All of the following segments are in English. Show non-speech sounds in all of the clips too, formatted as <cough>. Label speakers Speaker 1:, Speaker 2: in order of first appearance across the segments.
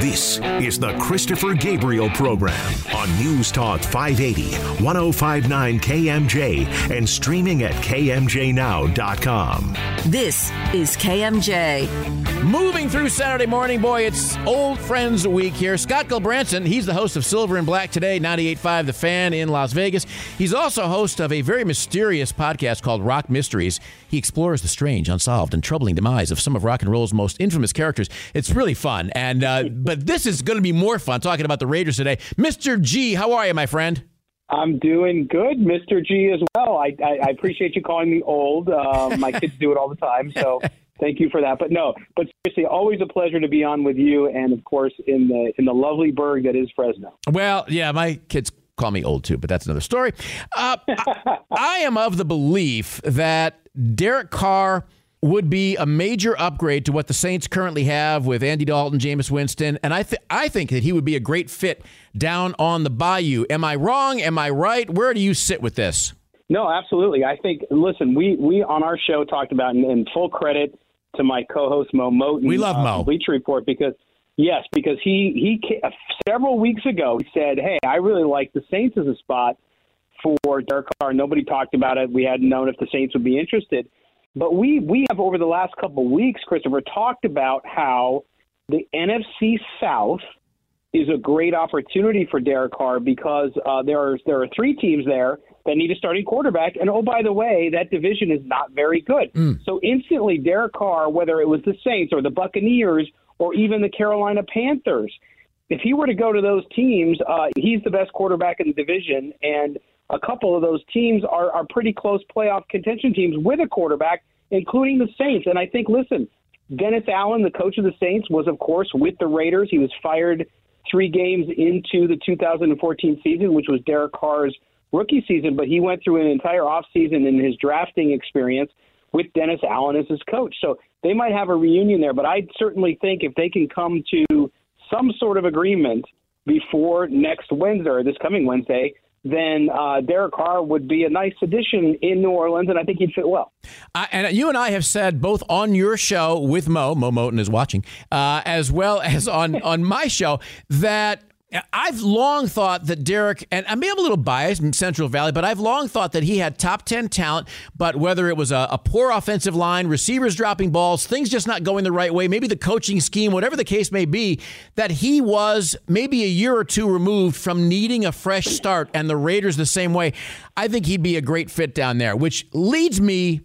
Speaker 1: This is the Christopher Gabriel Program on News Talk 580, 1059 KMJ, and streaming at KMJNow.com.
Speaker 2: This is KMJ.
Speaker 3: Moving through Saturday morning, boy, it's Old Friends Week here. Scott Gulbransen, he's the host of Silver and Black Today, 98.5 The Fan in Las Vegas. He's also host of a very mysterious podcast called Rock Mysteries. He explores the strange, unsolved, and troubling demise of some of rock and roll's most infamous characters. It's really fun, and uh, but this is going to be more fun talking about the Raiders today. Mr. G, how are you, my friend?
Speaker 4: I'm doing good, Mr. G, as well. I, I, I appreciate you calling me old. Uh, my kids do it all the time, so <laughs> thank you for that. But no, but seriously, always a pleasure to be on with you, and of course in the in the lovely burg that is Fresno.
Speaker 3: Well, yeah, my kids call me old too, but that's another story. Uh, <laughs> I, I am of the belief that Derek Carr would be a major upgrade to what the Saints currently have with Andy Dalton, Jameis Winston, and I th- I think that he would be a great fit down on the Bayou. Am I wrong? Am I right? Where do you sit with this?
Speaker 4: No, absolutely. I think. Listen, we we on our show talked about, and, and full credit to my co-host Mo Moten.
Speaker 3: We love
Speaker 4: uh,
Speaker 3: Mo.
Speaker 4: Bleacher Report because yes, because he he several weeks ago he said, "Hey, I really like the Saints as a spot for Derek Carr." Nobody talked about it. We hadn't known if the Saints would be interested. But we we have over the last couple of weeks, Christopher, talked about how the NFC South is a great opportunity for Derek Carr because uh, there are there are three teams there that need a starting quarterback, and oh by the way, that division is not very good. So instantly, Derek Carr, whether it was the Saints or the Buccaneers or even the Carolina Panthers, if he were to go to those teams, uh, he's the best quarterback in the division, and a couple of those teams are, are pretty close playoff contention teams with a quarterback, including the Saints. And I think, listen, Dennis Allen, the coach of the Saints, was of course with the Raiders. He was fired three games into the 2014 season, which was Derek Carr's rookie season, but he went through an entire offseason in his drafting experience with Dennis Allen as his coach. So they might have a reunion there, but I certainly think if they can come to some sort of agreement before next Wednesday or this coming Wednesday, then uh, Derek Carr would be a nice addition in New Orleans, and I think he'd fit well.
Speaker 3: I, and you and I have said both on your show with Mo, Mo Moten is watching, uh, as well <laughs> as on on my show that. I've long thought that Derek, and I may have a little biased in Central Valley, but I've long thought that he had top 10 talent. But whether it was a, a poor offensive line, receivers dropping balls, things just not going the right way, maybe the coaching scheme, whatever the case may be, that he was maybe a year or two removed from needing a fresh start, and the Raiders the same way. I think he'd be a great fit down there, which leads me,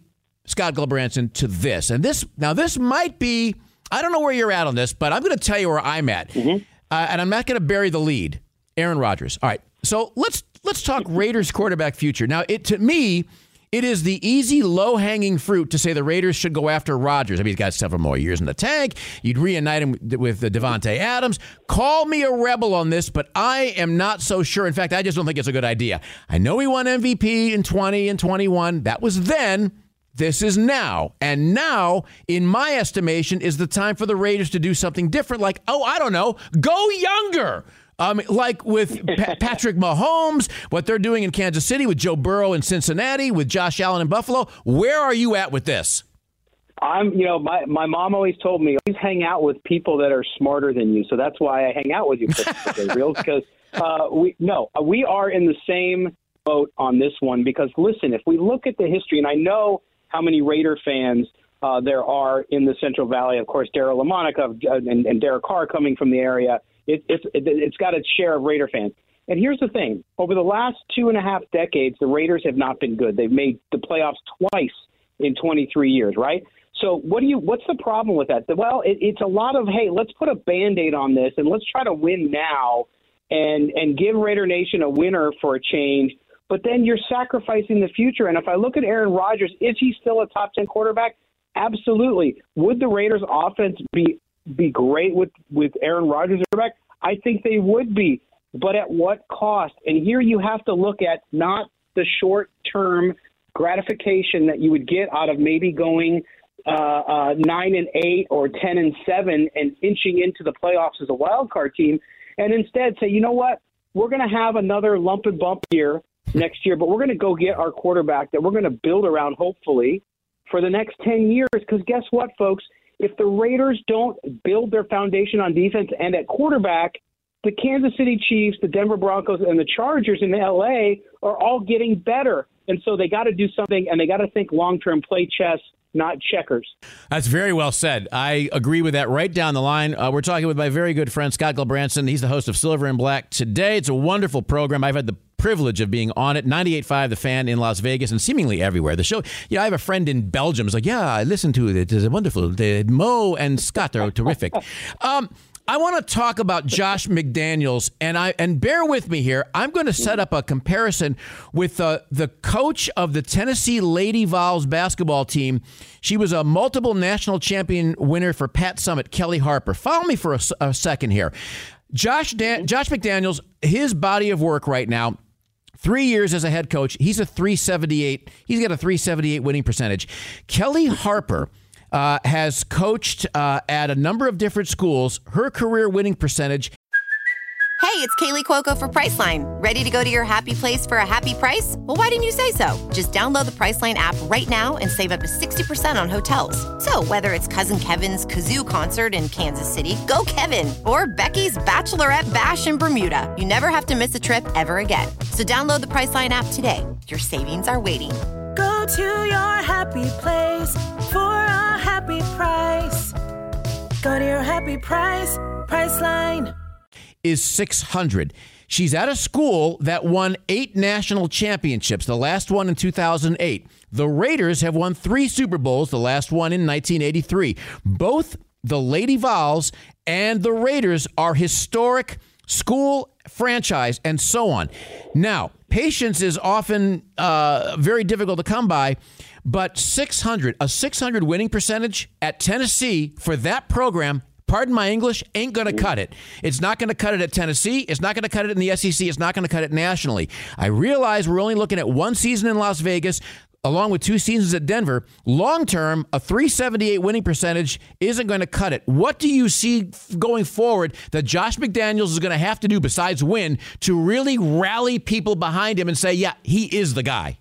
Speaker 3: Scott Gulbransen, to this. And this, now, this might be, I don't know where you're at on this, but I'm going to tell you where I'm at. Mm-hmm. Uh, and I'm not going to bury the lead. Aaron Rodgers. All right. So let's let's talk Raiders quarterback future. Now, it to me, It is the easy, low hanging fruit to say the Raiders should go after Rodgers. I mean, he's got several more years in the tank. You'd reunite him with Davante Adams. Call me a rebel on this, but I am not so sure. In fact, I just don't think it's a good idea. I know he won MVP in 20 and 21. That was then. This is now. And now, in my estimation, is the time for the Raiders to do something different. Like, oh, I don't know, go younger. Um, like with pa- <laughs> Patrick Mahomes, what they're doing in Kansas City, with Joe Burrow in Cincinnati, with Josh Allen in Buffalo. Where are you at with this?
Speaker 4: I'm, you know, my my mom always told me always hang out with people that are smarter than you. So that's why I hang out with you, <laughs> real because uh, we no, we are in the same boat on this one. Because listen, if we look at the history, and I know how many Raider fans uh, there are in the Central Valley. Of course, Daryle Lamonica uh, and, and Derek Carr coming from the area. It, it's it, it's got its share of Raider fans. And here's the thing: over the last two and a half decades, the Raiders have not been good. They've made the playoffs twice in 23 years, right? So what do you? What's the problem with that? Well, it, it's a lot of hey, let's put a band-aid on this and let's try to win now, and and give Raider Nation a winner for a change but then you're sacrificing the future. And if I look at Aaron Rodgers, is he still a top 10 quarterback? Absolutely. Would the Raiders offense be be great with with Aaron Rodgers quarterback? I think they would be, but at what cost? And here you have to look at not the short term gratification that you would get out of maybe going uh, uh, nine and eight or ten and seven and inching into the playoffs as a wild card team, and instead say, you know what, we're going to have another lump and bump year next year, but we're going to go get our quarterback that we're going to build around, hopefully, for the next 10 years. Because guess what, folks? If the Raiders don't build their foundation on defense and at quarterback, the Kansas City Chiefs, the Denver Broncos, and the Chargers in LA are all getting better. And so they got to do something and they got to think long term, play chess, not checkers.
Speaker 3: That's very well said. I agree with that right down the line. Uh, we're talking with my very good friend, Scott Gulbransen. He's the host of Silver and Black today. It's a wonderful program. I've had the privilege of being on it. 98.5 The Fan in Las Vegas and seemingly everywhere. The show, yeah, I have a friend in Belgium. It's like, yeah, I listen to it. It's wonderful. The, Mo and Scott are terrific. <laughs> Um, I want to talk about Josh McDaniels, and I and bear with me here. I'm going to set up a comparison with uh, the coach of the Tennessee Lady Vols basketball team. She was a multiple national champion winner for Pat Summitt, Kellie Harper. Follow me for a, a second here. Josh Dan, Josh McDaniels, his body of work right now Three years as a head coach. He's a 378. He's got a 378 winning percentage. Kellie Harper. Uh, has coached uh, at a number of different schools. Her career winning percentage
Speaker 5: Hey, it's Kaley Cuoco for Priceline. Ready to go to your happy place for a happy price? Well, why didn't you say so? Just download the Priceline app right now and save up to 60% on hotels. So, whether it's Cousin Kevin's Kazoo concert in Kansas City, go Kevin, or Becky's Bachelorette Bash in Bermuda, you never have to miss a trip ever again. So, download the Priceline app today. Your savings are waiting.
Speaker 6: Go to your happy place for a happy price. Go to your happy price, Priceline
Speaker 3: is 600. She's at a school that won eight national championships, the last one in 2008. The Raiders have won three Super Bowls, the last one in 1983. Both the Lady Vols and the Raiders are historic school franchise and so on. Now, patience is often uh, very difficult to come by, but 600, a 600 winning percentage at Tennessee for that program pardon my English, ain't going to cut it. It's not going to cut it at Tennessee. It's not going to cut it in the SEC. It's not going to cut it nationally. I realize we're only looking at one season in Las Vegas along with two seasons at Denver, long term, a 378 winning percentage isn't going to cut it. What do you see going forward that Josh McDaniels is going to have to do besides win to really rally people behind him and say, yeah, he is the guy?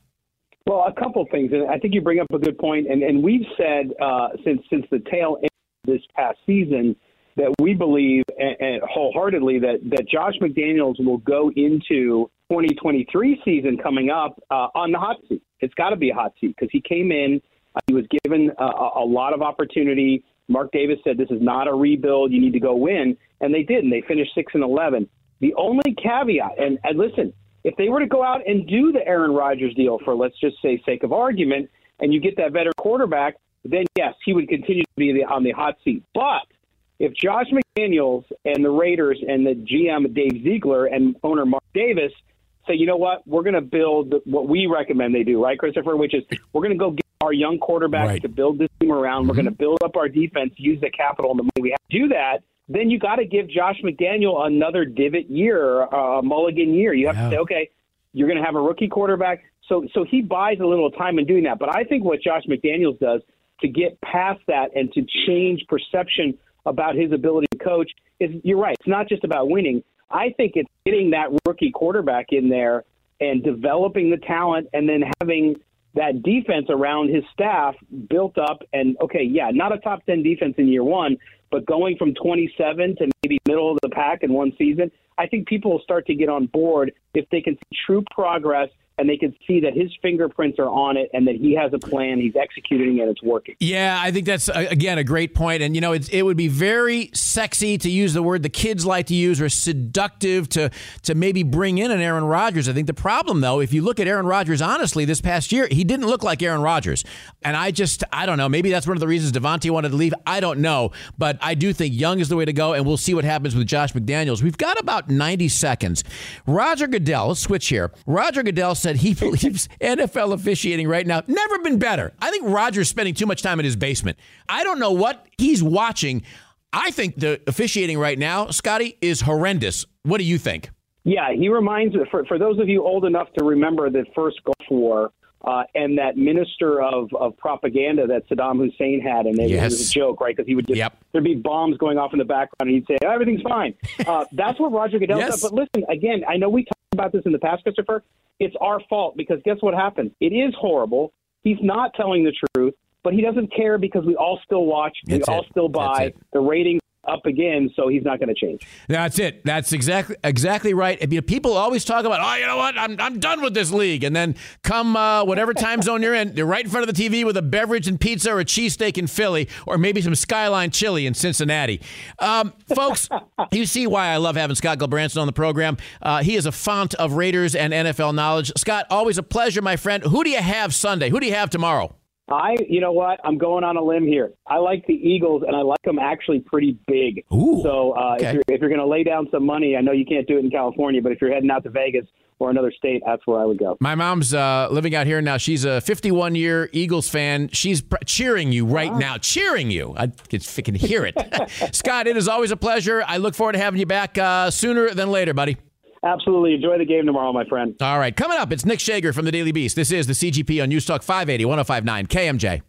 Speaker 4: Well, a couple things, and I think you bring up a good point. and, and we've said uh, since since the tail end of this past season that we believe and, and wholeheartedly that, that Josh McDaniels will go into 2023 season coming up uh, on the hot seat. It's got to be a hot seat because he came in, uh, he was given a, a lot of opportunity. Mark Davis said this is not a rebuild; you need to go win, and they did, and they finished six and eleven. The only caveat, and, and listen, if they were to go out and do the Aaron Rodgers deal for let's just say sake of argument, and you get that better quarterback, then yes, he would continue to be the, on the hot seat. But if Josh McDaniels and the Raiders and the GM Dave Ziegler and owner Mark Davis say, you know what, we're going to build what we recommend they do, right, Christopher? Which is we're going to go get our young quarterbacks
Speaker 3: Right.
Speaker 4: to build this team around. We're going to build up our defense, use the capital and the money we have to do that. Then you got to give Josh McDaniel another divot year, uh, a mulligan year. You have
Speaker 3: Yeah.
Speaker 4: to say, okay, you're going to have a rookie quarterback. So, so he buys a little time in doing that. But I think what Josh McDaniels does to get past that and to change perception about his ability to coach is you're right. It's not just about winning. I think it's getting that rookie quarterback in there and developing the talent and then having that defense around his staff built up and okay, yeah, not a top 10 defense in year 1, but going from 27 to maybe middle of the pack in one season, I think people will start to get on board if they can see true progress and they can see that his fingerprints are on it and that he has a plan, he's executing it, and it's working.
Speaker 3: Yeah, I think that's again a great point, and you know, it's, it would be very sexy to use the word the kids like to use, or seductive to to maybe bring in an Aaron Rodgers. I think the problem, though, if you look at Aaron Rodgers honestly, this past year, he didn't look like Aaron Rodgers, and I just I don't know. Maybe that's one of the reasons Davante wanted to leave. I don't know, but I do think Young is the way to go, and we'll see what happens with Josh McDaniels. We've got about ninety seconds. Roger Goodell, let's switch here. Roger Goodell said he believes <laughs> NFL officiating right now never been better. I think Roger's spending too much time in his basement. I don't know what he's watching. I think the officiating right now, Scotty, is horrendous. What do you think?
Speaker 4: Yeah, he reminds for for those of you old enough to remember the first Gulf War uh, and that minister of, of propaganda that Saddam Hussein had, and it, it was a joke, right? Because he would just
Speaker 3: Yep.
Speaker 4: there'd be bombs going off in the background, and he'd say everything's fine. <laughs> Uh, that's what Roger Goodell
Speaker 3: Yes.
Speaker 4: does. But listen, again, I know we talked about this in the past, Christopher. It's our fault because guess what happens? It is horrible. He's not telling the truth, but he doesn't care because we all still watch,
Speaker 3: That's
Speaker 4: we all
Speaker 3: it.
Speaker 4: still buy. The ratings up again, so he's not going to change.
Speaker 3: That's it. That's exactly exactly right. I mean, people always talk about, oh, you know what? I'm, I'm done with this league. And then come uh, whatever time <laughs> zone you're in, you're right in front of the TV with a beverage and pizza or a cheesesteak in Philly or maybe some Skyline chili in Cincinnati. Um, folks, <laughs> you see why I love having Scott Gulbransen on the program. Uh, he is a font of Raiders and NFL knowledge. Scott, always a pleasure, my friend. Who do you have Sunday? Who do you have tomorrow?
Speaker 4: I, you know what? I'm going on a limb here. I like the Eagles, and I like them actually pretty big.
Speaker 3: Ooh,
Speaker 4: so uh,
Speaker 3: okay.
Speaker 4: if you're if you're going to lay down some money, I know you can't do it in California, but if you're heading out to Vegas or another state, that's where I would go.
Speaker 3: My mom's uh, living out here now. She's a 51 year Eagles fan. She's pr- cheering you right now, cheering you. I can, I can hear it. <laughs> Scott, it is always a pleasure. I look forward to having you back uh, sooner than later, buddy.
Speaker 4: Absolutely. Enjoy the game tomorrow, my friend.
Speaker 3: All right, coming up, it's Nick Schager from the Daily Beast. This is the CGP on News Talk 580, 1059, KMJ.